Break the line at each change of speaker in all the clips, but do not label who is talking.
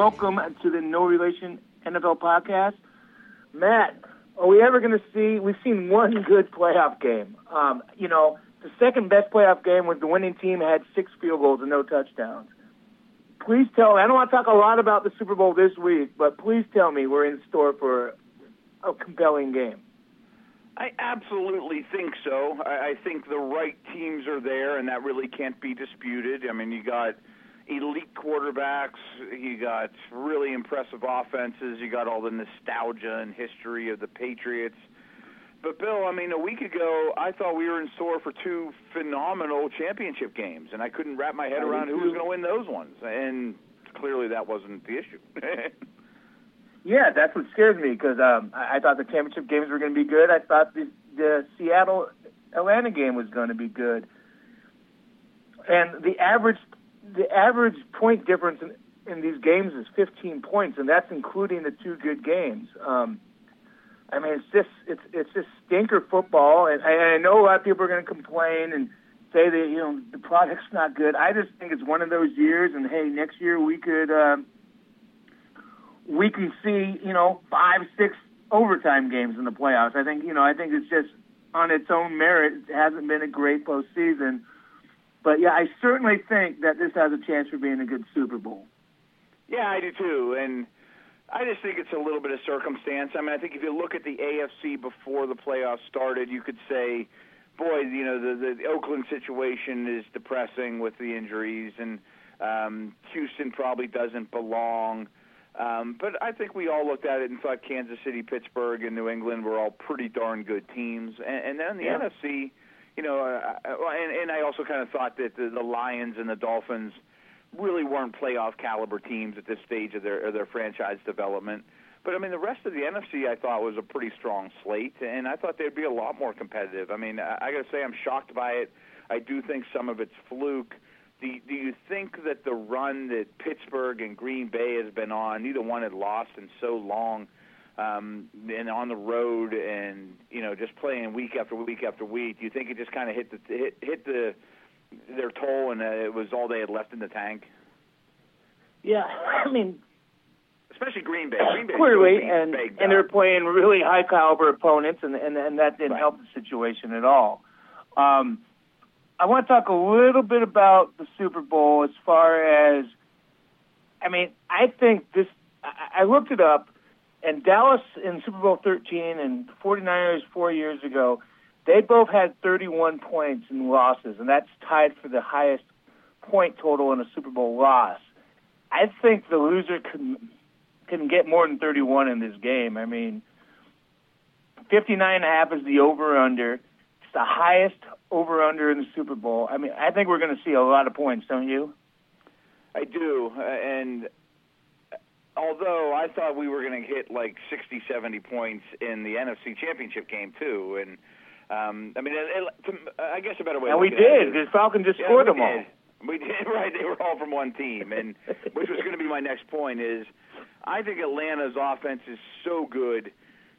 Welcome to the No Relation NFL podcast. Matt, are we ever going to see? We've seen one good playoff game. Um, you know, the second best playoff game was the winning team had six field goals and no touchdowns. Please tell. me, I don't want to talk a lot about the Super Bowl this week, but please tell me we're in store for a compelling game.
I absolutely think so. I, I think the right teams are there, and that really can't be disputed. I mean, you got elite quarterbacks, you got really impressive offenses, you got all the nostalgia and history of the Patriots. But Bill, I mean, a week ago, I thought we were in store for two phenomenal championship games, and I couldn't wrap my head around who was going to win those ones. And clearly, that wasn't the issue.
yeah, that's what scares me because um, I, I thought the championship games were going to be good. I thought the, the Seattle Atlanta game was going to be good, and the average the average point difference in, in these games is 15 points, and that's including the two good games. Um, I mean, it's just it's it's just stinker football, and I, I know a lot of people are going to complain and say that you know the product's not good. I just think it's one of those years, and hey, next year we could um, we can see you know five, six overtime games in the playoffs. I think you know I think it's just on its own merit. It hasn't been a great postseason, but yeah, I certainly think that this has a chance for being a good Super Bowl.
Yeah, I do too, and I just think it's a little bit of circumstance. I mean, I think if you look at the AFC before the playoffs started, you could say, boy, you know, the the Oakland situation is depressing with the injuries, and um, Houston probably doesn't belong. Um, but I think we all looked at it and thought Kansas City, Pittsburgh, and New England were all pretty darn good teams. And, and then the yeah. NFC, you know, uh, and, and I also kind of thought that the, the Lions and the Dolphins – really weren't playoff caliber teams at this stage of their of their franchise development. But I mean, the rest of the NFC I thought was a pretty strong slate, and I thought they'd be a lot more competitive. I mean, I, I got to say I'm shocked by it. I do think some of it's fluke. Do, do you think that the run that Pittsburgh and Green Bay has been on, neither one had lost in so long, um, and on the road, and you know, just playing week after week after week? Do you think it just kind of hit the hit, hit the their toll, and uh, it was all they had left in the tank.
Yeah, I mean,
especially Green Bay. Green Bay
clearly, and and they're playing really high caliber opponents, and and and that didn't right. help the situation at all. Um, I want to talk a little bit about the Super Bowl as far as, I mean, I think this. I, I looked it up, and Dallas in Super Bowl 13 and 49ers four years ago they both had 31 points in losses, and that's tied for the highest point total in a Super Bowl loss. I think the loser can can get more than 31 in this game. I mean, 59 and a half is the over under. It's the highest over under in the Super Bowl. I mean, I think we're going to see a lot of points, don't you?
I do, uh, and although I thought we were going to hit like 60, 70 points in the NFC Championship game too, and um, I mean, it, it, to, I guess a better way.
And we did because Falcon just
yeah,
scored them
did.
all.
We did right. They were all from one team, and which was going to be my next point is, I think Atlanta's offense is so good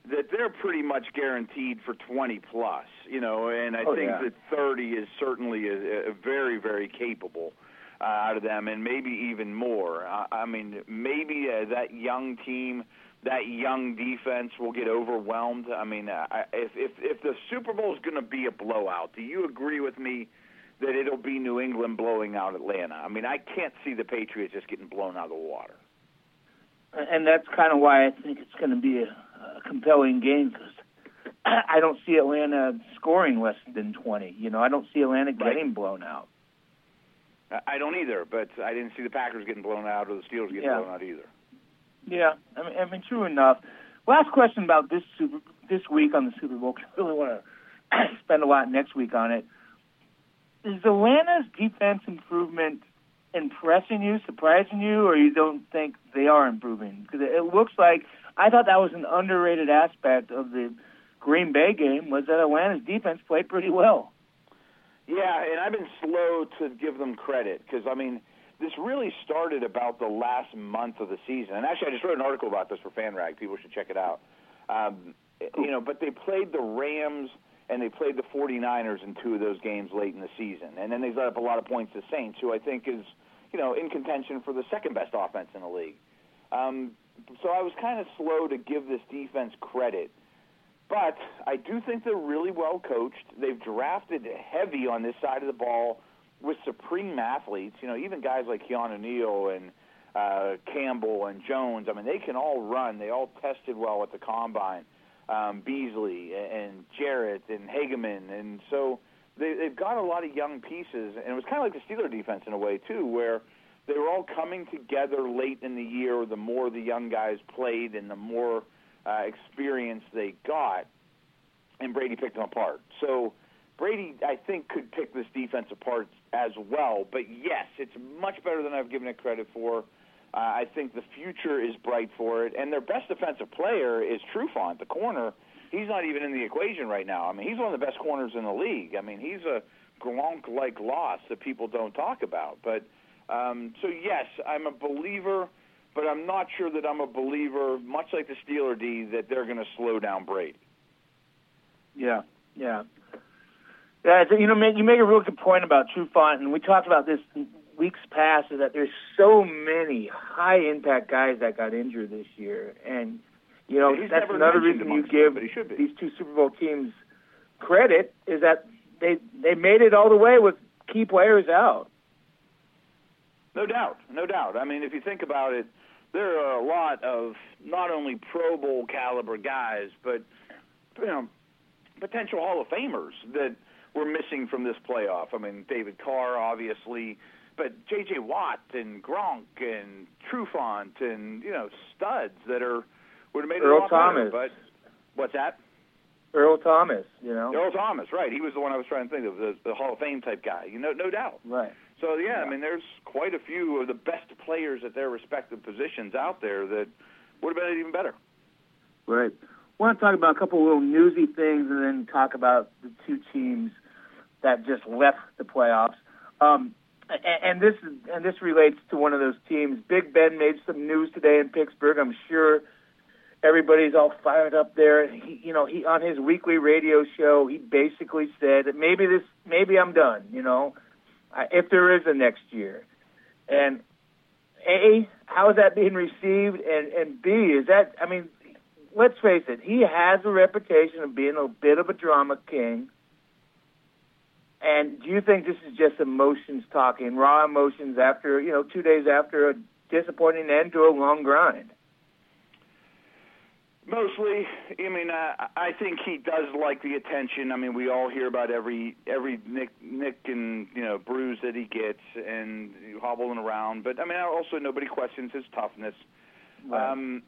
that they're pretty much guaranteed for 20 plus. You know, and I
oh,
think
yeah.
that 30 is certainly a, a very, very capable. Uh, out of them, and maybe even more. I, I mean, maybe uh, that young team that young defense will get overwhelmed. I mean, I, if if if the Super Bowl is going to be a blowout, do you agree with me that it'll be New England blowing out Atlanta? I mean, I can't see the Patriots just getting blown out of the water.
And that's kind of why I think it's going to be a, a compelling game because I don't see Atlanta scoring less than 20. You know, I don't see Atlanta getting
right.
blown out.
I don't either, but I didn't see the Packers getting blown out or the Steelers getting
yeah.
blown out either.
Yeah, I mean, I mean, true enough. Last question about this Super this week on the Super Bowl. I really want to spend a lot next week on it. Is Atlanta's defense improvement impressing you, surprising you, or you don't think they are improving? Because it looks like I thought that was an underrated aspect of the Green Bay game was that Atlanta's defense played pretty well.
Yeah, and I've been slow to give them credit because I mean this really started about the last month of the season. And actually, I just wrote an article about this for FanRag. People should check it out. Um, you know, but they played the Rams and they played the 49ers in two of those games late in the season. And then they let up a lot of points to Saints, who I think is, you know, in contention for the second best offense in the league. Um, so I was kind of slow to give this defense credit. But I do think they're really well coached. They've drafted heavy on this side of the ball with supreme athletes. You know, even guys like Keanu Neal and uh, Campbell and Jones. I mean, they can all run. They all tested well at the combine. Um, Beasley and Jarrett and Hageman, and so they, they've got a lot of young pieces. And it was kind of like the Steeler defense in a way too, where they were all coming together late in the year. The more the young guys played, and the more uh, experience they got, and Brady picked them apart. So Brady, I think, could pick this defense apart as well. But yes, it's much better than I've given it credit for. Uh, I think the future is bright for it, and their best defensive player is Trufant, the corner. He's not even in the equation right now. I mean, he's one of the best corners in the league. I mean, he's a Gronk-like loss that people don't talk about. But um, so yes, I'm a believer, but I'm not sure that I'm a believer. Much like the Steeler D, that they're going to slow down Brady.
Yeah, yeah. Yeah, you know, you make a real good point about Trufant, and we talked about this weeks past. Is that there's so many high impact guys that got injured this year, and you know
He's
that's another reason you give these two Super Bowl teams credit is that they they made it all the way with key players out.
No doubt, no doubt. I mean, if you think about it, there are a lot of not only Pro Bowl caliber guys, but you know, potential Hall of Famers that were missing from this playoff. I mean, David Carr, obviously, but J.J. Watt and Gronk and Trufant and you know studs that are would have made
Earl
it a lot
Thomas.
better. But what's that?
Earl Thomas, you know.
Earl Thomas, right? He was the one I was trying to think of, the, the Hall of Fame type guy. You know, no doubt.
Right.
So yeah, I mean, there's quite a few of the best players at their respective positions out there that would have been even better.
Right. I want to talk about a couple of little newsy things, and then talk about the two teams that just left the playoffs. Um, and, and this and this relates to one of those teams. Big Ben made some news today in Pittsburgh. I'm sure everybody's all fired up there. He, you know, he on his weekly radio show, he basically said that maybe this, maybe I'm done. You know, Uh, if there is a next year, and a, how is that being received? And and B, is that? I mean, let's face it, he has a reputation of being a bit of a drama king. And do you think this is just emotions talking, raw emotions after, you know, two days after a disappointing end to a long grind?
Mostly, I mean, uh, I think he does like the attention. I mean, we all hear about every every nick, nick and you know bruise that he gets and hobbling around. But I mean, also nobody questions his toughness.
Right.
Um,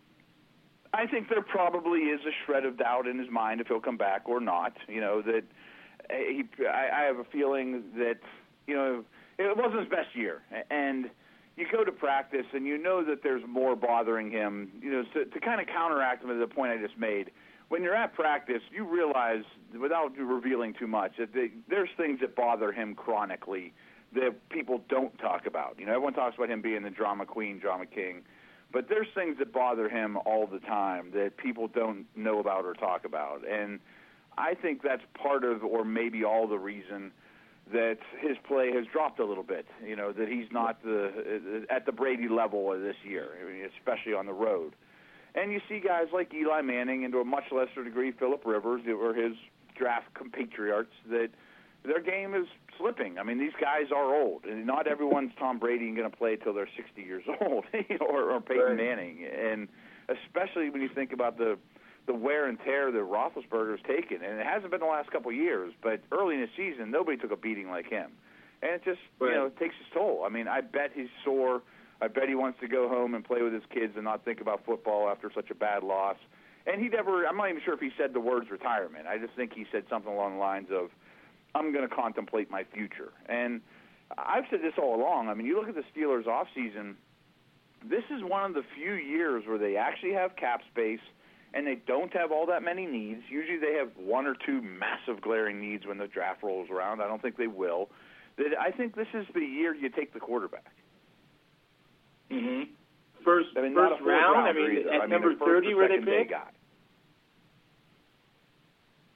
I think there probably is a shred of doubt in his mind if he'll come back or not. You know that he, I, I have a feeling that you know it wasn't his best year, and you go to practice and you know that there's more bothering him. You know, to, to kind of counteract him to the point I just made. When you're at practice, you realize, without revealing too much, that they, there's things that bother him chronically that people don't talk about. You know, everyone talks about him being the drama queen, drama king, but there's things that bother him all the time that people don't know about or talk about, and I think that's part of, or maybe all the reason that his play has dropped a little bit. You know that he's not the uh, at the Brady level this year, especially on the road. And you see guys like Eli Manning, and to a much lesser degree Philip Rivers, that were his draft compatriots, that their game is slipping. I mean, these guys are old, and not everyone's Tom Brady and going to play till they're 60 years old, or, or Peyton
right.
Manning, and especially when you think about the the wear and tear that Roethlisberger's taken, and it hasn't been the last couple of years, but early in the season, nobody took a beating like him, and it just
right.
you know it takes its toll. I mean, I bet he's sore. I bet he wants to go home and play with his kids and not think about football after such a bad loss. And he never, I'm not even sure if he said the words retirement. I just think he said something along the lines of, I'm going to contemplate my future. And I've said this all along. I mean, you look at the Steelers' offseason, this is one of the few years where they actually have cap space and they don't have all that many needs. Usually they have one or two massive glaring needs when the draft rolls around. I don't think they will. I think this is the year you take the quarterback.
Mm-hmm. First,
I mean,
first round. I mean,
either.
at
I mean,
number thirty, where they pick.
guy.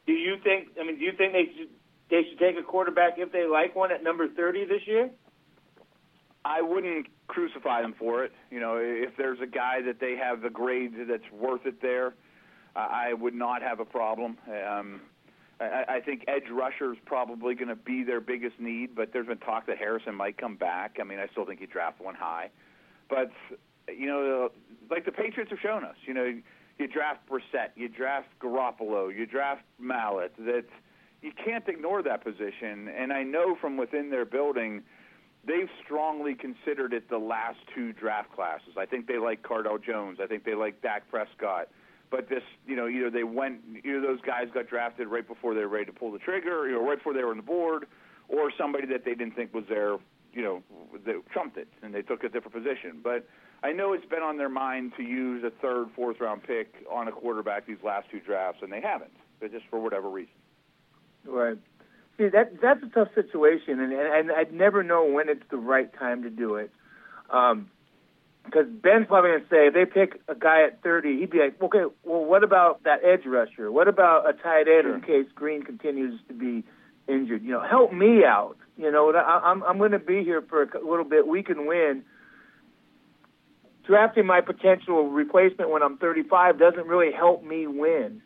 Do you think? I mean, do you think they should they should take a quarterback if they like one at number thirty this year?
I wouldn't crucify them for it. You know, if there's a guy that they have the grade that's worth it there, I would not have a problem. Um, I, I think edge rusher is probably going to be their biggest need, but there's been talk that Harrison might come back. I mean, I still think you draft one high, but you know, like the Patriots have shown us, you know, you draft Brissett, you draft Garoppolo, you draft Mallett. That you can't ignore that position. And I know from within their building, they've strongly considered it the last two draft classes. I think they like Cardale Jones. I think they like Dak Prescott. But this, you know, either they went, either those guys got drafted right before they were ready to pull the trigger, you know, right before they were on the board, or somebody that they didn't think was there, you know, they trumped it and they took a different position. But I know it's been on their mind to use a third, fourth round pick on a quarterback these last two drafts, and they haven't, but just for whatever reason.
Right. See, that that's a tough situation, and and I'd never know when it's the right time to do it. Um, because Ben's probably going to say if they pick a guy at 30, he'd be like, okay, well, what about that edge rusher? What about a tight end sure. in case Green continues to be injured? You know, help me out. You know, I, I'm I'm going to be here for a little bit. We can win drafting my potential replacement when I'm 35 doesn't really help me win.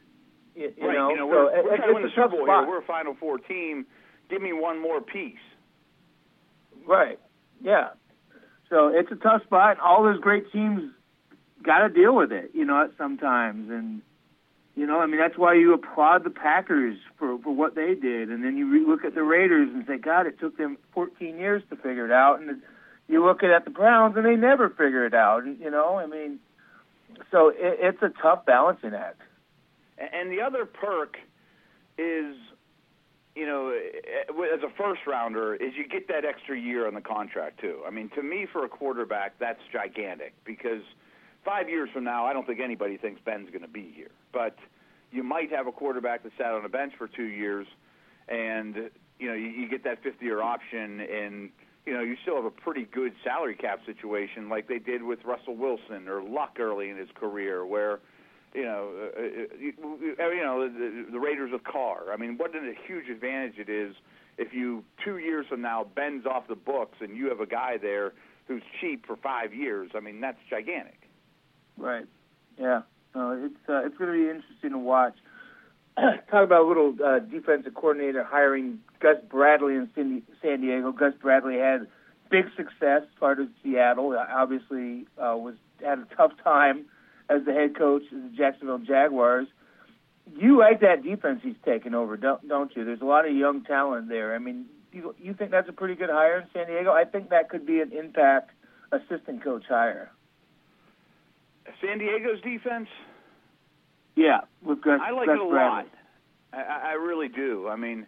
You,
you right.
know,
you know we're,
so
we're trying to win the Super Bowl
here.
We're a Final Four team. Give me one more piece.
Right. Yeah. So it's a tough spot. All those great teams got to deal with it, you know, sometimes. And, you know, I mean, that's why you applaud the Packers for, for what they did. And then you re- look at the Raiders and say, God, it took them 14 years to figure it out. And you look at the Browns and they never figure it out. And, you know, I mean, so it, it's a tough balancing act.
And the other perk is, you know, eh, eh, as a first rounder, is you get that extra year on the contract too. I mean, to me, for a quarterback, that's gigantic because five years from now, I don't think anybody thinks Ben's going to be here. But you might have a quarterback that sat on a bench for two years, and you know, you, you get that fifth year option and you know, you still have a pretty good salary cap situation like they did with Russell Wilson or Luck early in his career, where, you know, uh, uh you, you know the, the Raiders of Carr. I mean, what a huge advantage it is if you two years from now Ben's off the books and you have a guy there who's cheap for five years. I mean, that's gigantic.
Right. Yeah. No, it's uh, it's going to be interesting to watch. talk about a little uh, defensive coordinator hiring Gus Bradley in San Diego. Gus Bradley had big success part of Seattle. Obviously, uh, was had a tough time as the head coach of the Jacksonville Jaguars. You like that defense he's taken over, don't don't you? There's a lot of young talent there. I mean, you you think that's a pretty good hire in San Diego? I think that could be an impact assistant coach hire.
San Diego's defense
yeah, with Gus,
I like
Gus
it a
Bradley.
lot. I, I really do. I mean,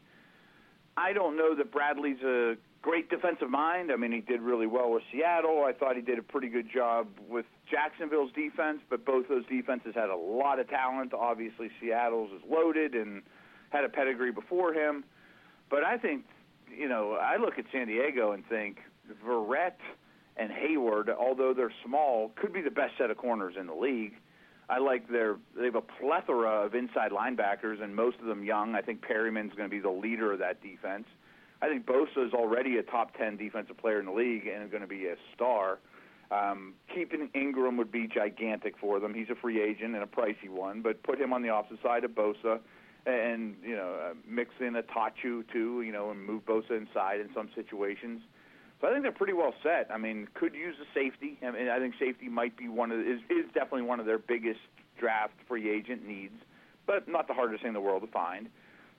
I don't know that Bradley's a great defensive mind. I mean, he did really well with Seattle. I thought he did a pretty good job with Jacksonville's defense, but both those defenses had a lot of talent. Obviously, Seattle's is loaded and had a pedigree before him. But I think, you know, I look at San Diego and think Verrett and Hayward, although they're small, could be the best set of corners in the league. I like their they have a plethora of inside linebackers and most of them young. I think Perryman's going to be the leader of that defense. I think Bosa is already a top 10 defensive player in the league and is going to be a star. Um, keeping Ingram would be gigantic for them. He's a free agent and a pricey one, but put him on the opposite side of Bosa and, you know, uh, mix in Attaochu too, you know, and move Bosa inside in some situations. So I think they're pretty well set. I mean, could use a safety. I mean, I think safety might be one of is is definitely one of their biggest draft free agent needs, but not the hardest thing in the world to find.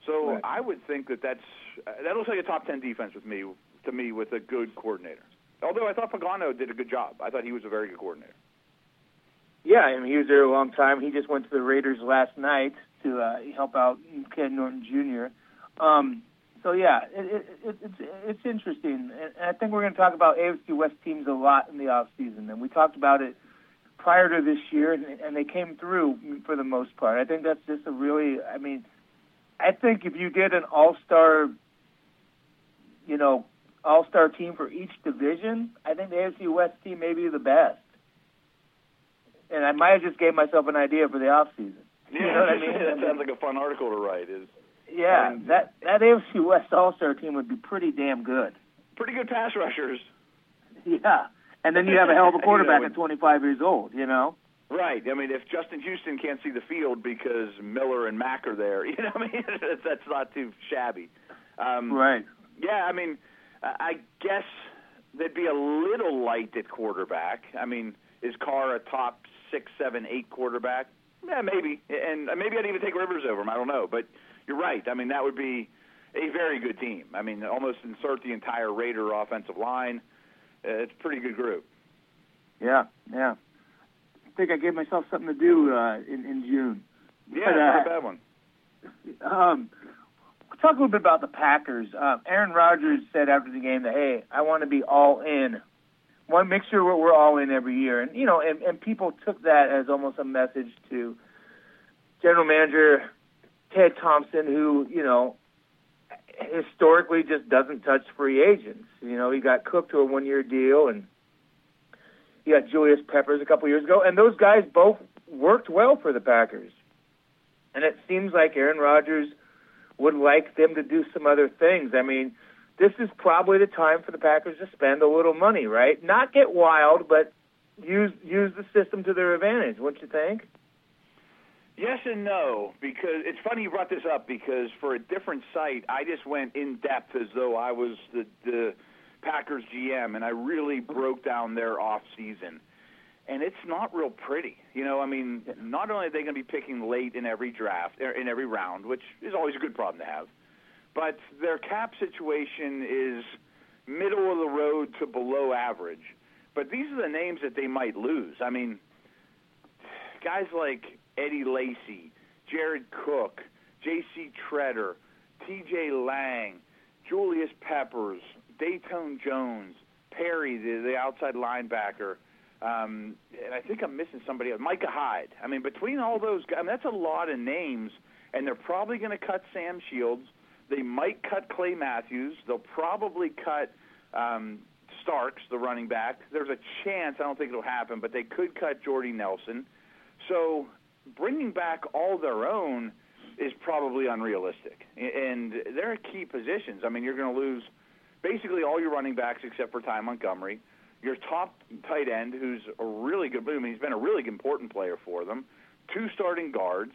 So right. I would think that that's that looks like a top ten defense with me to me with a good coordinator. Although I thought Pagano did a good job. I thought he was a very good coordinator.
Yeah, I mean he was there a long time. He just went to the Raiders last night to uh, help out Ken Norton Jr. Um, so yeah, it, it, it's it's interesting, and I think we're going to talk about AFC West teams a lot in the off season, and we talked about it prior to this year, and, and they came through for the most part. I think that's just a really, I mean, I think if you did an all star, you know, all star team for each division, I think the AFC West team may be the best. And I might have just gave myself an idea for the off season.
Yeah, you know what I mean? that sounds like a fun article to write. Is
yeah, and that that AFC West All Star team would be pretty damn good.
Pretty good pass rushers.
Yeah, and then you have a hell of a quarterback at 25 years old. You know.
Right. I mean, if Justin Houston can't see the field because Miller and Mack are there, you know, I mean, that's not too shabby.
Um, right.
Yeah. I mean, I guess they'd be a little light at quarterback. I mean, is Carr a top six, seven, eight quarterback? Yeah, maybe. And maybe I'd even take Rivers over him. I don't know. But you're right. I mean, that would be a very good team. I mean, almost insert the entire Raider offensive line. Uh, it's a pretty good group.
Yeah, yeah. Think I gave myself something to do uh, in in June.
Yeah, but, uh, not a bad one.
Um, talk a little bit about the Packers. Uh, Aaron Rodgers said after the game that, hey, I want to be all in. Want to make sure we're, we're all in every year. And, you know, and, and people took that as almost a message to general manager Ted Thompson, who, you know, historically just doesn't touch free agents. You know, he got Cook to a one year deal and he got Julius Peppers a couple years ago, and those guys both worked well for the Packers. And it seems like Aaron Rodgers – would like them to do some other things. I mean, this is probably the time for the Packers to spend a little money, right? Not get wild, but use use the system to their advantage. What you think?
Yes and no, because it's funny you brought this up because for a different site, I just went in depth as though I was the the Packers GM, and I really broke down their off season and it's not real pretty. You know, I mean, not only are they going to be picking late in every draft, er, in every round, which is always a good problem to have, but their cap situation is middle of the road to below average. But these are the names that they might lose. I mean, guys like Eddie Lacy, Jared Cook, J.C. Tretter, T.J. Lang, Julius Peppers, Datone Jones, Perry, the, the outside linebacker – um, and I think I'm missing somebody else. Micah Hyde. I mean, between all those guys, I mean, that's a lot of names, and they're probably going to cut Sam Shields. They might cut Clay Matthews. They'll probably cut um, Starks, the running back. There's a chance. I don't think it'll happen, but they could cut Jordy Nelson. So bringing back all their own is probably unrealistic, and they're key positions. I mean, you're going to lose basically all your running backs except for Ty Montgomery your top tight end, who's a really good, I mean, he's been a really important player for them, two starting guards,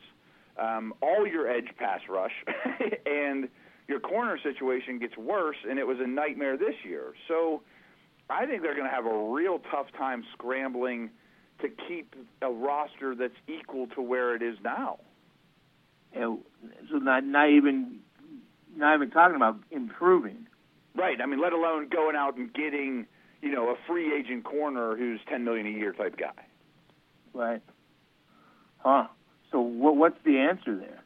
um, all your edge pass rush, and your corner situation gets worse, and it was a nightmare this year. So I think they're going to have a real tough time scrambling to keep a roster that's equal to where it is now.
And so not not even not even talking about improving.
Right. I mean, let alone going out and getting – you know, a free agent corner who's ten million a year type guy.
Right. Huh. So what what's the answer there?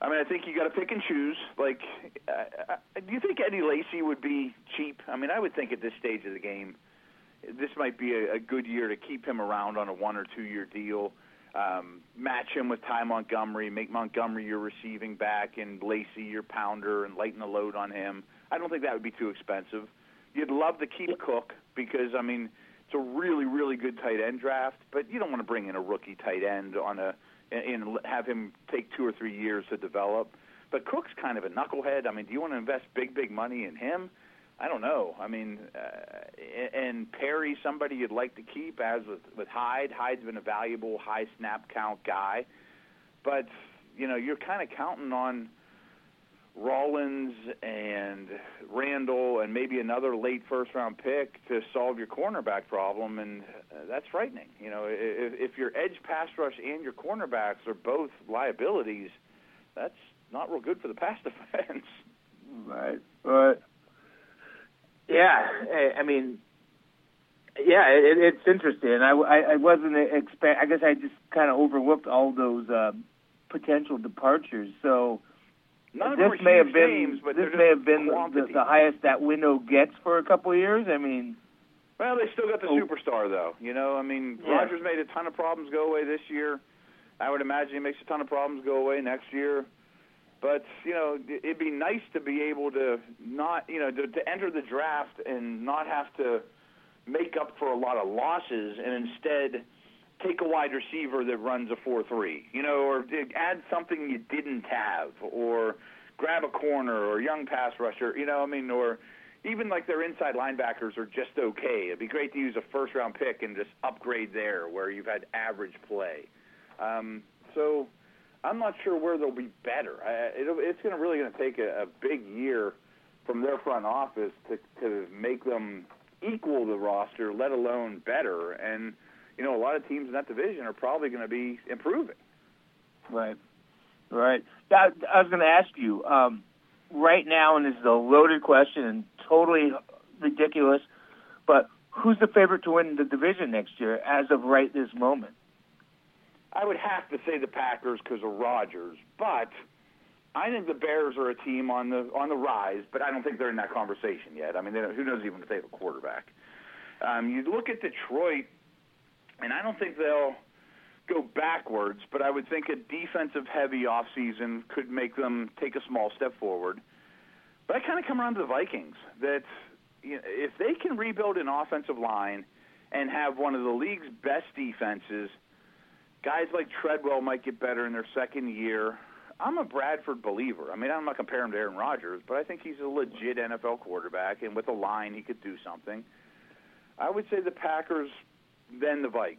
I mean, I think you got to pick and choose. Like, uh, uh, do you think Eddie Lacy would be cheap? I mean, I would think at this stage of the game, this might be a, a good year to keep him around on a one or two year deal. Um, match him with Ty Montgomery, make Montgomery your receiving back, and Lacy your pounder, and lighten the load on him. I don't think that would be too expensive. You'd love to keep Cook because I mean it's a really really good tight end draft, but you don't want to bring in a rookie tight end on a and have him take two or three years to develop. But Cook's kind of a knucklehead. I mean, do you want to invest big big money in him? I don't know. I mean, uh, and Perry, somebody you'd like to keep, as with with Hyde. Hyde's been a valuable high snap count guy, but you know you're kind of counting on Rollins and Randall and maybe another late first round pick to solve your cornerback problem, and uh, that's frightening. You know, if, if your edge pass rush and your cornerbacks are both liabilities, that's not real good for the pass defense.
Right. But yeah, I mean, yeah, it, it's interesting. I, I, I wasn't expect. I guess I just kind of overlooked all those uh, potential departures. So
None
this may have been
names, but
this may have been the, the, highest that window gets for a couple of years. I mean,
well, they still got the oh. superstar though. You know, I mean, yeah. Rodgers made a ton of problems go away this year. I would imagine he makes a ton of problems go away next year. But you know, it'd be nice to be able to not, you know, to, to enter the draft and not have to make up for a lot of losses, and instead take a wide receiver that runs a 4-3, you know, or add something you didn't have, or grab a corner or young pass rusher, you know, I mean, or even like their inside linebackers are just okay. It'd be great to use a first round pick and just upgrade there where you've had average play. Um, so I'm not sure where they'll be better. I, it, it's going to really going to take a, a big year from their front office to to make them equal the roster, let alone better. And you know, a lot of teams in that division are probably going to be improving.
Right, right. I, I was going to ask you um, right now, and this is a loaded question and totally ridiculous, but who's the favorite to win the division next year as of right this moment?
I would have to say the Packers because of Rodgers, but I think the Bears are a team on the on the rise, but I don't think they're in that conversation yet. I mean, who knows even if they have a quarterback? Um, you look at Detroit, and I don't think they'll go backwards, but I would think a defensive heavy offseason could make them take a small step forward. But I kind of come around to the Vikings that you know, if they can rebuild an offensive line and have one of the league's best defenses, guys like Treadwell might get better in their second year. I'm a Bradford believer. I mean, I'm not comparing him to Aaron Rodgers, but I think he's a legit NFL quarterback, and with a line, he could do something. I would say the Packers, then the Vikes.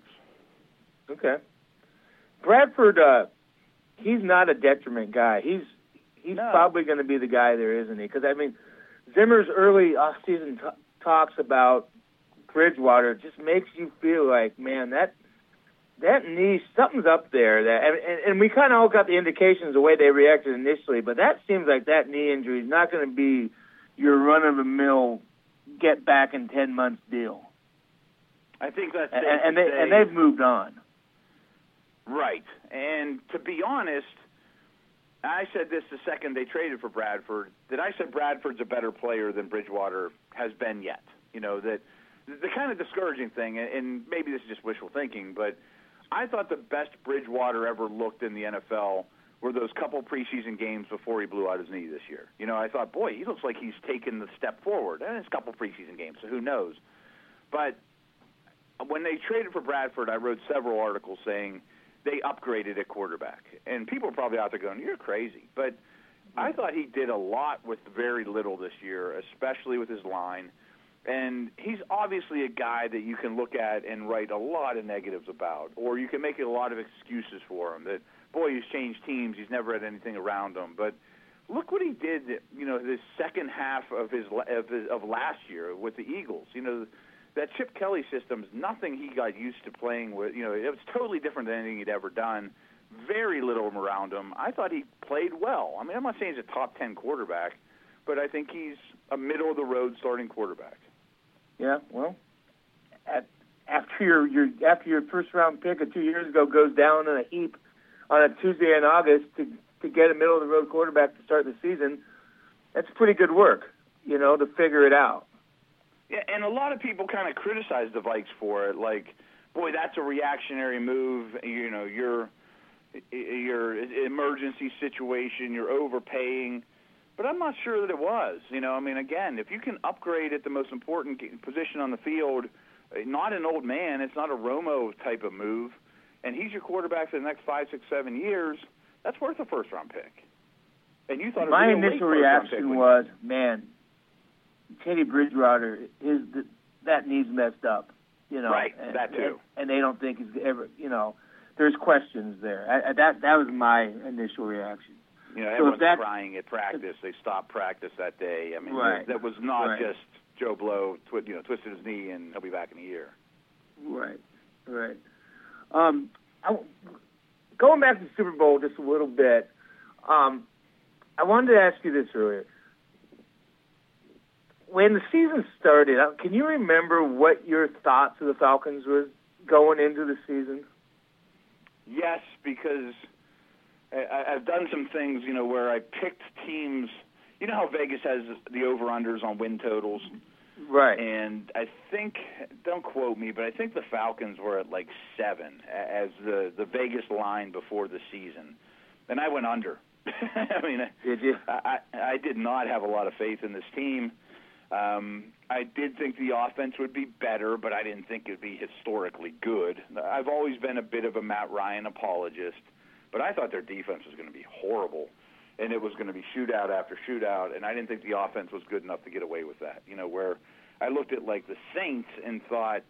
Okay. Bradford, uh, he's not a detriment guy. He's he's no. probably going to be the guy there, isn't he? Because I mean, Zimmer's early off-season t- talks about Bridgewater just makes you feel like, man, that that knee, something's up there. That and, and we kind of all got the indications the way they reacted initially, but that seems like that knee injury is not going to be your run-of-the-mill get back in ten months deal.
I think that's
and, and they and they've moved on.
Right, and to be honest, I said this the second they traded for Bradford. That I said Bradford's a better player than Bridgewater has been yet. You know that the kind of discouraging thing, and maybe this is just wishful thinking, but I thought the best Bridgewater ever looked in the NFL were those couple preseason games before he blew out his knee this year. You know, I thought, boy, he looks like he's taken the step forward. And it's a couple preseason games, so who knows? But when they traded for Bradford, I wrote several articles saying they upgraded at quarterback. And people are probably out there going, you're crazy. But I thought he did a lot with very little this year, especially with his line. And he's obviously a guy that you can look at and write a lot of negatives about, or you can make a lot of excuses for him. That boy, he's changed teams, he's never had anything around him. But look what he did. You know, the second half of his of, his, of last year with the Eagles. You know, that Chip Kelly system is nothing he got used to playing with. You know, it was totally different than anything he'd ever done. Very little around him. I thought he played well. I mean, I'm not saying he's a top ten quarterback, but I think he's a middle of the road starting quarterback.
Yeah, well, at, after your your after your first round pick of two years ago goes down in a heap on a Tuesday in August to to get a middle of the road quarterback to start the season, that's pretty good work, you know, to figure it out.
Yeah, and a lot of people kind of criticize the Vikes for it, like, boy, that's a reactionary move. You know, you're your emergency situation, you're overpaying but I'm not sure that it was. You know, I mean, again, if you can upgrade at the most important position on the field, uh, not an old man, it's not a Romo type of move, and he's your quarterback for the next five, six, seven years. That's worth a first round pick. And you thought
my initial reaction was, man, Teddy Bridgewater is the, that knee's messed up. You know,
right?
And,
that too.
And, and they don't think he's ever. You know, there's questions there. I, I, that that was my initial reaction.
You know, everyone's that, crying at practice. They stopped practice that day. I mean,
right.
that was not
right.
just Joe Blow, twi- you know, twisted his knee and he'll be back in a year.
Right, right. Um, I, going back to the Super Bowl just a little bit, um, I wanted to ask you this earlier. When the season started, uh, can you remember what your thoughts of the Falcons was going into the season?
Yes, because – I, I've done some things, you know, where I picked teams. You know how Vegas has the over unders on win totals,
right?
And I think, don't quote me, but I think the Falcons were at like seven as the the Vegas line before the season, and I went under. I mean,
did you?
I, I did not have a lot of faith in this team. Um, I did think the offense would be better, but I didn't think it would be historically good. I've always been a bit of a Matt Ryan apologist but I thought their defense was going to be horrible. and it was going to be shootout after shootout, and I didn't think the offense was good enough to get away with that. You know, where I looked at like the Saints and thought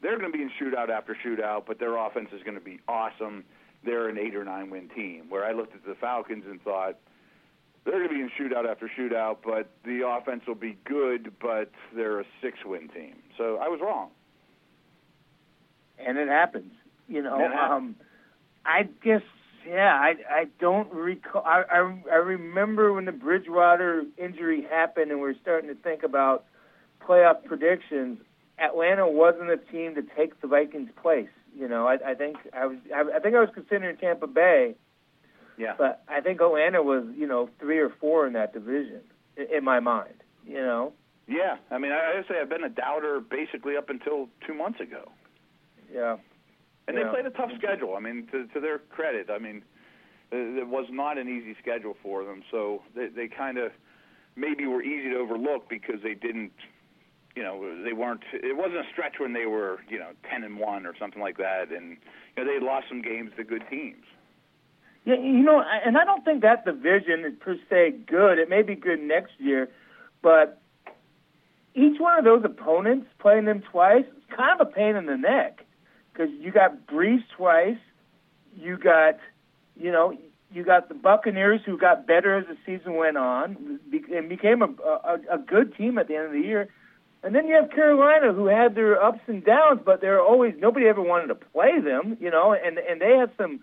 they're going to be in shootout after shootout, but their offense is going to be awesome. They're an eight or nine win team. Where I looked at the Falcons and thought they're going to be in shootout after shootout, but the offense will be good, but they're a six win team. So I was wrong.
And it happens. You know, um, I guess yeah, I I don't recall. I, I I remember when the Bridgewater injury happened, and we are starting to think about playoff predictions. Atlanta wasn't a team to take the Vikings' place. You know, I, I think I was I, I think I was considering Tampa Bay,
Yeah.
but I think Atlanta was you know three or four in that division in, my mind. You know,
Yeah, I mean, I, I say I've been a doubter basically up until two months ago,
yeah.
and
Yeah.
they played a tough schedule. I mean, to, to their credit, I mean, it, it was not an easy schedule for them. So they, they kind of maybe were easy to overlook because they didn't, you know, they weren't. It wasn't a stretch when they were, you know, ten and one or something like that, and you know they lost some games to good teams.
Yeah, you know, and I don't think that division is per se good. It may be good next year, but each one of those opponents playing them twice is kind of a pain in the neck because you got Brees twice, you got, you know, you got the Buccaneers who got better as the season went on and became a, a a good team at the end of the year. And then you have Carolina, who had their ups and downs, but they're always nobody ever wanted to play them, you know, and and they had some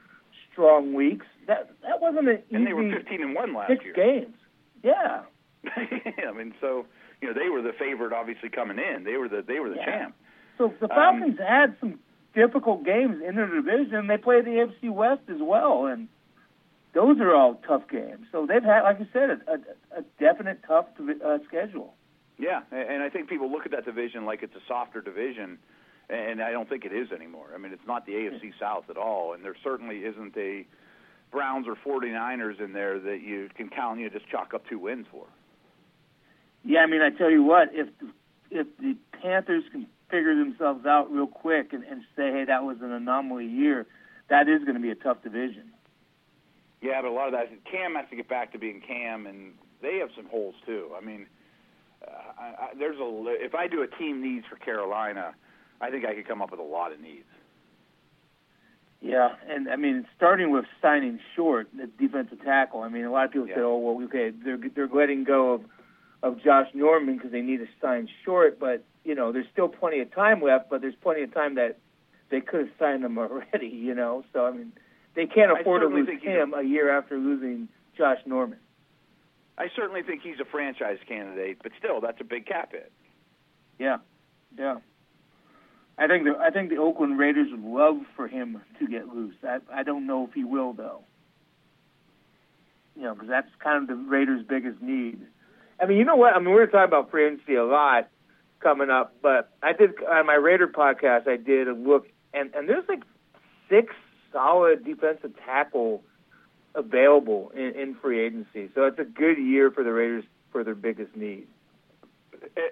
strong weeks. That that wasn't an easy
And they were fifteen and one last
six
year.
games. Yeah, yeah.
I mean, so you know they were the favorite, obviously coming in. They were the they were the
Yeah.
champ.
so the
Um,
Falcons had some difficult games in their division. They played the AFC West as well, and those are all tough games. So they've had, like you said, a, a, a definite tough uh, schedule.
Yeah, and I think people look at that division like it's a softer division, and I don't think it is anymore. I mean, it's not the AFC South at all, and there certainly isn't a Browns or 49ers in there that you can count, you know, just chalk up two wins for.
Yeah, I mean, I tell you what, if if the Panthers can figure themselves out real quick and, and say, hey, that was an anomaly year, that is going to be a tough division.
Yeah, but a lot of that Cam has to get back to being Cam, and they have some holes too. I mean, uh, I, I, there's a if I do a team needs for Carolina, I think I could come up with a lot of needs.
Yeah, and I mean, starting with signing Short, the defensive tackle. I mean, a lot of people
Yeah.
say, "Oh, well, okay, they're they're letting go of of Josh Norman because they need to sign Short." But you know, there's still plenty of time left. But there's plenty of time that they could have signed him already. You know, so I mean, they can't afford to lose him a year after losing Josh Norman.
I certainly think he's a franchise candidate, but still, that's a big cap hit.
Yeah, yeah. I think the I think the Oakland Raiders would love for him to get loose. I I don't know if he will though. You know, because that's kind of the Raiders' biggest need. I mean, you know what? I mean, we're talking about free agency a lot coming up, but I did on my Raider podcast. I did a look, and and there's like six solid defensive tackle available in, in free agency. So it's a good year for the Raiders for their biggest need.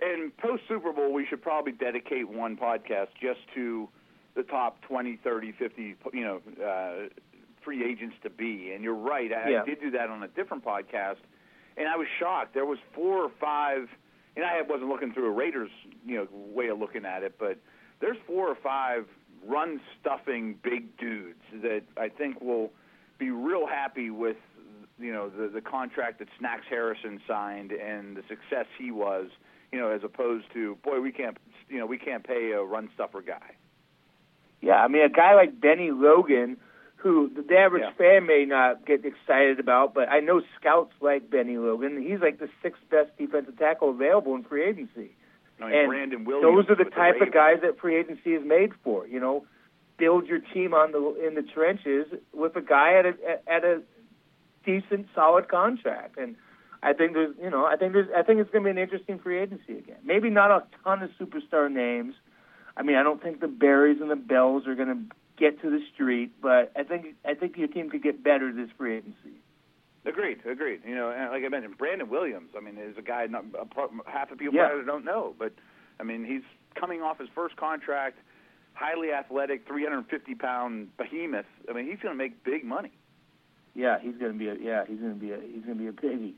And post Super Bowl, we should probably dedicate one podcast just to the top 20, 30, 50, you know, uh, free agents to be. And you're right. I,
Yeah.
I did do that on a different podcast, and I was shocked. There was four or five, and I wasn't looking through a Raiders, you know, way of looking at it, but there's four or five run stuffing big dudes that I think will be real happy with you know the the contract that Snacks Harrison signed and the success he was, you know, as opposed to boy we can't you know we can't pay a run stuffer guy.
Yeah, I mean a guy like Benny Logan, who the average
Yeah.
fan may not get excited about, but I know scouts like Benny Logan. He's like the sixth best defensive tackle available in free agency.
I mean,
and
Brandon Williams.
those are the type of guys that free agency is made for. You know, build your team on the in the trenches with a guy at a at a decent, solid contract. And I think there's, you know, I think there's, I think it's going to be an interesting free agency again. Maybe not a ton of superstar names. I mean, I don't think the Berrys and the Bells are going to get to the street, but I think I think your team could get better this free agency.
Agreed, agreed. You know, and like I mentioned, Brandon Williams. I mean, is a guy not a, pro- half the people
Yeah.
probably don't know, but I mean, he's coming off his first contract, highly athletic, 350 pound behemoth. I mean, he's going to make big money.
yeah, he's going to be a yeah, he's going to be a he's going to be a biggie.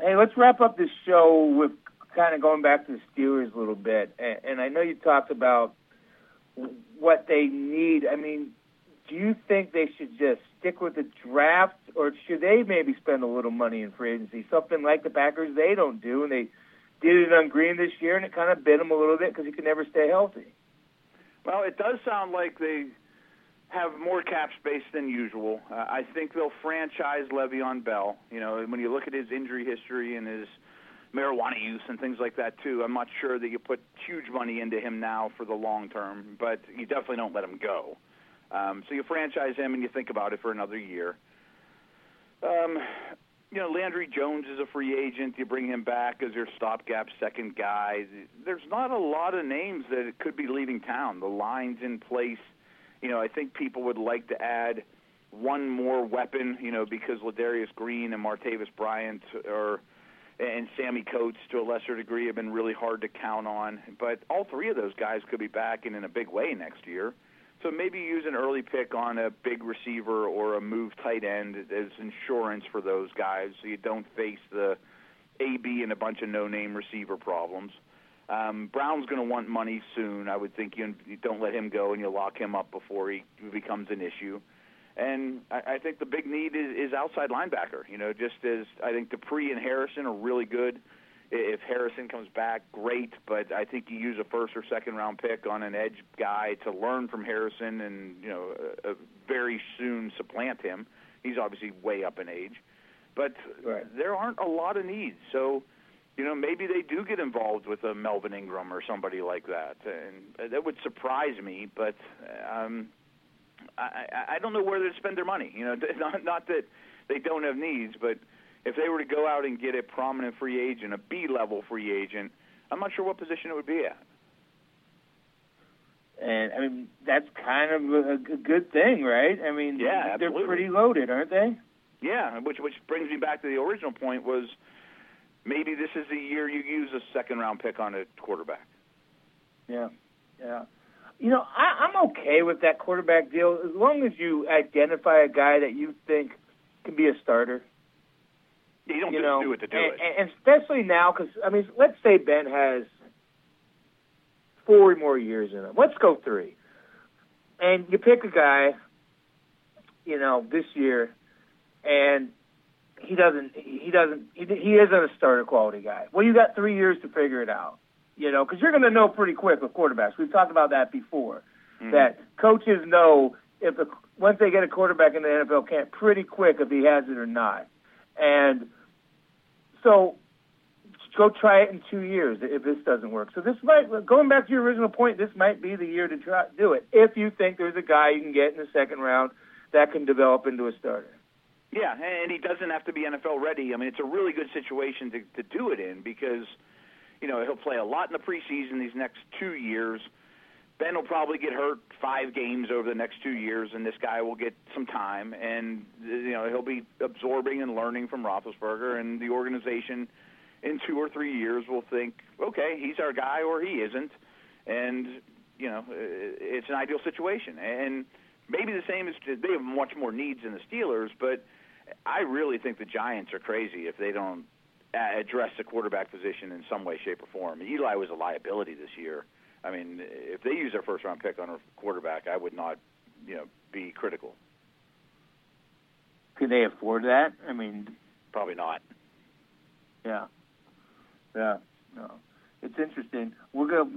Hey, let's wrap up this show with kind of going back to the Steelers a little bit. And, I know you talked about what they need. I mean, do you think they should just stick with the draft, or should they maybe spend a little money in free agency? Something like the Packers they don't do, and they did it on Green this year, and it kind of bit them a little bit because he could never stay healthy.
Well, it does sound like they have more cap space than usual. Uh, I think they'll franchise Le'Veon Bell. You know, when you look at his injury history and his marijuana use and things like that too, I'm not sure that you put huge money into him now for the long term, but you definitely don't let him go. Um, so you franchise him and you think about it for another year. Um, you know, Landry Jones is a free agent. You bring him back as your stopgap second guy. There's not a lot of names that could be leaving town. The line's in place. You know, I think people would like to add one more weapon. You know, because Ladarius Green and Martavis Bryant are and Sammie Coates to a lesser degree have been really hard to count on. But all three of those guys could be back and in a big way next year. So maybe use an early pick on a big receiver or a move tight end as insurance for those guys, so you don't face the AB and a bunch of no-name receiver problems. Um, Brown's going to want money soon. I would think you, you don't let him go and you lock him up before he becomes an issue. And I, I think the big need is, is outside linebacker. You know, just as I think Dupree and Harrison are really good if Harrison comes back, great. But I think you use a first or second round pick on an edge guy to learn from Harrison, and you know, uh, very soon supplant him. He's obviously way up in age, but right. there aren't a lot of needs. So, you know, maybe they do get involved with a Melvin Ingram or somebody like that, and that would surprise me. But um, I, I don't know where to spend their money. You know, not not that they don't have needs, but if they were to go out and get a prominent free agent, a B level free agent, I'm not sure what position it would be at.
And I mean that's kind of a, a good thing, right? I mean,
yeah,
they're pretty loaded, aren't they?
Yeah, which which brings me back to the original point was maybe this is the year you use a second round pick on a quarterback.
Yeah, yeah. You know, I, I'm okay with that quarterback deal as long as you identify a guy that you think can be a starter.
You don't
you
just
know,
do it to do
and,
it.
And especially now, because I mean, let's say Ben has four more years in him. Let's go three, and you pick a guy, you know, this year, and he doesn't, he doesn't, he, he isn't a starter quality guy. Well, you got three years to figure it out, you know, because you're going to know pretty quick with quarterbacks. We've talked about that before.
Mm-hmm.
That coaches know if a, once they get a quarterback in the NFL camp pretty quick if he has it or not. And so go try it in two years if this doesn't work. So this might, going back to your original point, this might be the year to try do it if you think there's a guy you can get in the second round that can develop into a starter.
Yeah, and he doesn't have to be NFL ready. I mean, it's a really good situation to to do it in because you know he'll play a lot in the preseason these next two years. Ben will probably get hurt five games over the next two years, and this guy will get some time, and you know he'll be absorbing and learning from Roethlisberger, and the organization in two or three years will think, okay, he's our guy or he isn't, and you know it's an ideal situation, and maybe the same is they have much more needs than the Steelers, but I really think the Giants are crazy if they don't address the quarterback position in some way, shape, or form. Eli was a liability this year I mean, if they use their first round pick on a quarterback, I would not, you know, be critical.
Could they afford that? I mean,
probably not.
Yeah, yeah, no. It's interesting. We're gonna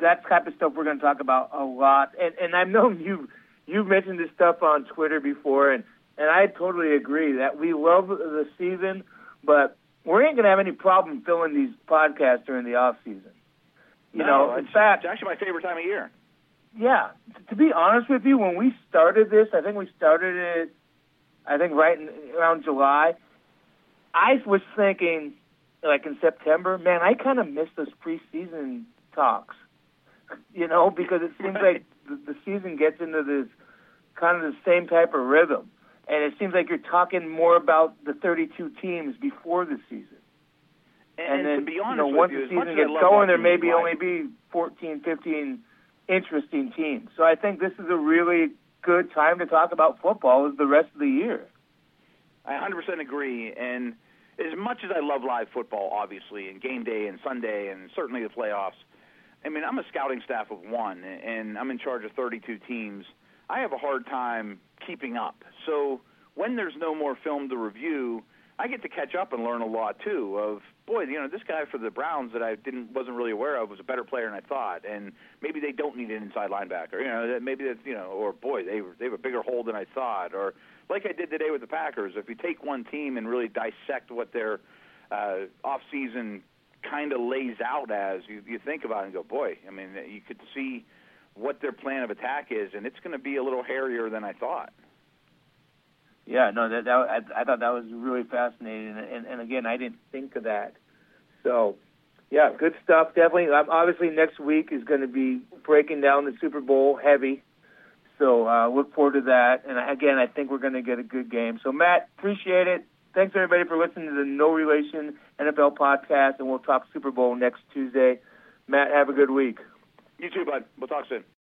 that type of stuff we're gonna talk about a lot, and and I've known you you've mentioned this stuff on Twitter before, and and I totally agree that we love the season, but we ain't gonna have any problem filling these podcasts during the off season. You
no,
know,
in
fact,
it's actually my favorite time of year.
Yeah, to be honest with you, when we started this, I think we started it, I think right in, around July. I was thinking, like in September, man, I kind of miss those preseason talks. You know, because it seems like the, the season gets into this kind of the same type of rhythm, and it seems like you're talking more about the 32 teams before the season.
And,
and then,
to be honest
you know, once
you,
the season gets going, there may be only be 14, 15 interesting teams. So I think this is a really good time to talk about football as the rest of the year.
I 100% agree. And as much as I love live football, obviously, and game day and Sunday, and certainly the playoffs, I mean, I'm a scouting staff of one, and I'm in charge of 32 teams. I have a hard time keeping up. So when there's no more film to review, I get to catch up and learn a lot too. Of boy, you know, this guy for the Browns that I didn't wasn't really aware of was a better player than I thought, and maybe they don't need an inside linebacker. You know, maybe that's you know, or boy, they they have a bigger hole than I thought, or like I did today with the Packers. If you take one team and really dissect what their uh, off season kind of lays out as, you, you think about it and go, boy, I mean, you could see what their plan of attack is, and it's going to be a little hairier than I thought.
Yeah, no, that, that I, I thought that was really fascinating, and, and again, I didn't think of that. So, yeah, good stuff. Definitely. Um, obviously, next week is going to be breaking down the Super Bowl heavy. So uh, look forward to that. And again, I think we're going to get a good game. So Matt, appreciate it. Thanks everybody for listening to the No Relation NFL podcast, and we'll talk Super Bowl next Tuesday. Matt, have a good week.
You too, bud. We'll talk soon.